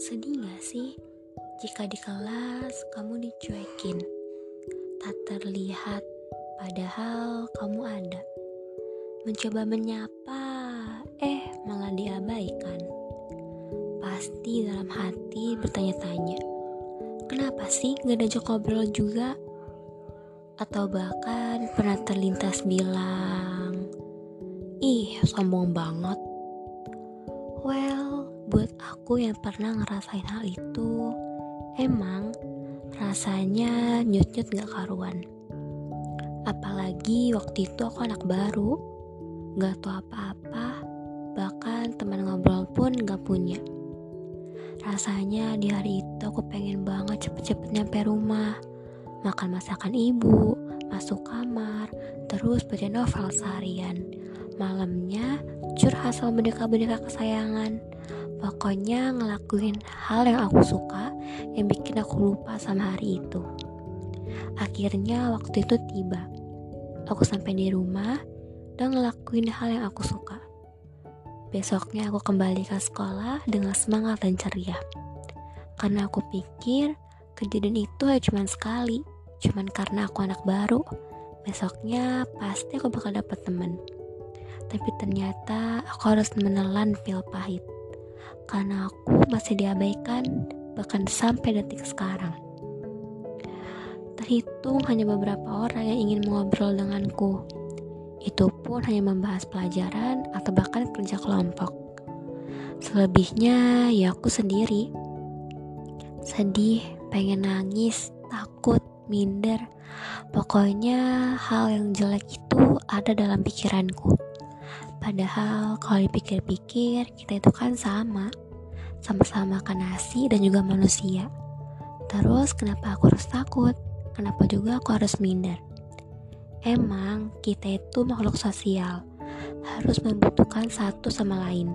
Sedih gak sih jika di kelas kamu dicuekin, tak terlihat padahal kamu ada. Mencoba menyapa, eh malah diabaikan. Pasti dalam hati bertanya-tanya, kenapa sih gak ada jok ngobrol juga? Atau bahkan pernah terlintas bilang, ih sombong banget Well, buat aku yang pernah ngerasain hal itu, emang rasanya nyut-nyut gak karuan. Apalagi waktu itu aku anak baru, gak tau apa-apa, bahkan teman ngobrol pun gak punya. Rasanya di hari itu aku pengen banget cepet-cepet nyampe rumah, makan masakan ibu, masuk kamar, terus baca novel seharian. Malamnya curhat sama boneka-boneka kesayangan. Pokoknya ngelakuin hal yang aku suka yang bikin aku lupa sama hari itu. Akhirnya waktu itu tiba. Aku sampai di rumah dan ngelakuin hal yang aku suka. Besoknya aku kembali ke sekolah dengan semangat dan ceria. Karena aku pikir kejadian itu ya cuma sekali, cuman karena aku anak baru. Besoknya pasti aku bakal dapet temen tapi ternyata aku harus menelan pil pahit karena aku masih diabaikan bahkan sampai detik sekarang. Terhitung hanya beberapa orang yang ingin mengobrol denganku. Itu pun hanya membahas pelajaran atau bahkan kerja kelompok. Selebihnya ya aku sendiri. Sedih, pengen nangis, takut, minder. Pokoknya hal yang jelek itu ada dalam pikiranku. Padahal kalau dipikir-pikir kita itu kan sama Sama-sama makan nasi dan juga manusia Terus kenapa aku harus takut? Kenapa juga aku harus minder? Emang kita itu makhluk sosial Harus membutuhkan satu sama lain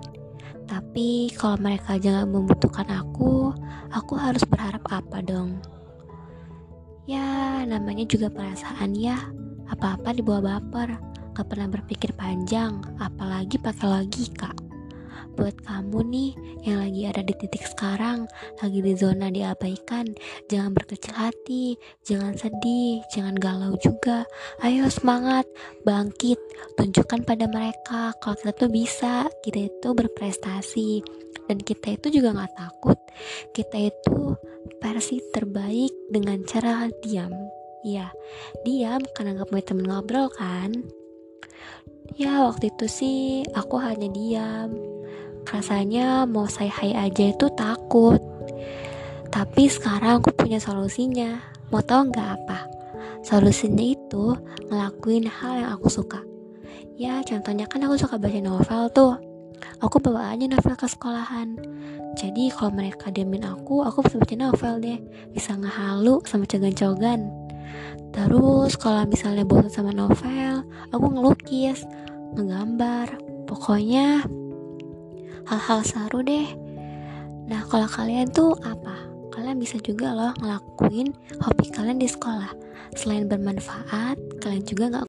Tapi kalau mereka aja gak membutuhkan aku Aku harus berharap apa dong? Ya namanya juga perasaan ya Apa-apa dibawa baper gak pernah berpikir panjang, apalagi pakai logika. Buat kamu nih yang lagi ada di titik sekarang, lagi di zona diabaikan, jangan berkecil hati, jangan sedih, jangan galau juga. Ayo semangat, bangkit, tunjukkan pada mereka kalau kita tuh bisa, kita itu berprestasi, dan kita itu juga gak takut. Kita itu versi terbaik dengan cara diam. Iya, diam karena gak punya temen ngobrol kan. Ya waktu itu sih aku hanya diam. Rasanya mau saya hai aja itu takut. Tapi sekarang aku punya solusinya. Mau tau nggak apa? Solusinya itu ngelakuin hal yang aku suka. Ya contohnya kan aku suka baca novel tuh. Aku bawa aja novel ke sekolahan. Jadi kalau mereka diamin aku, aku bisa baca novel deh. Bisa ngehalu sama cogan-cogan Terus kalau misalnya bosan sama novel, aku ngelukis, ngegambar, pokoknya hal-hal seru deh. Nah kalau kalian tuh apa? Kalian bisa juga loh ngelakuin hobi kalian di sekolah. Selain bermanfaat, kalian juga gak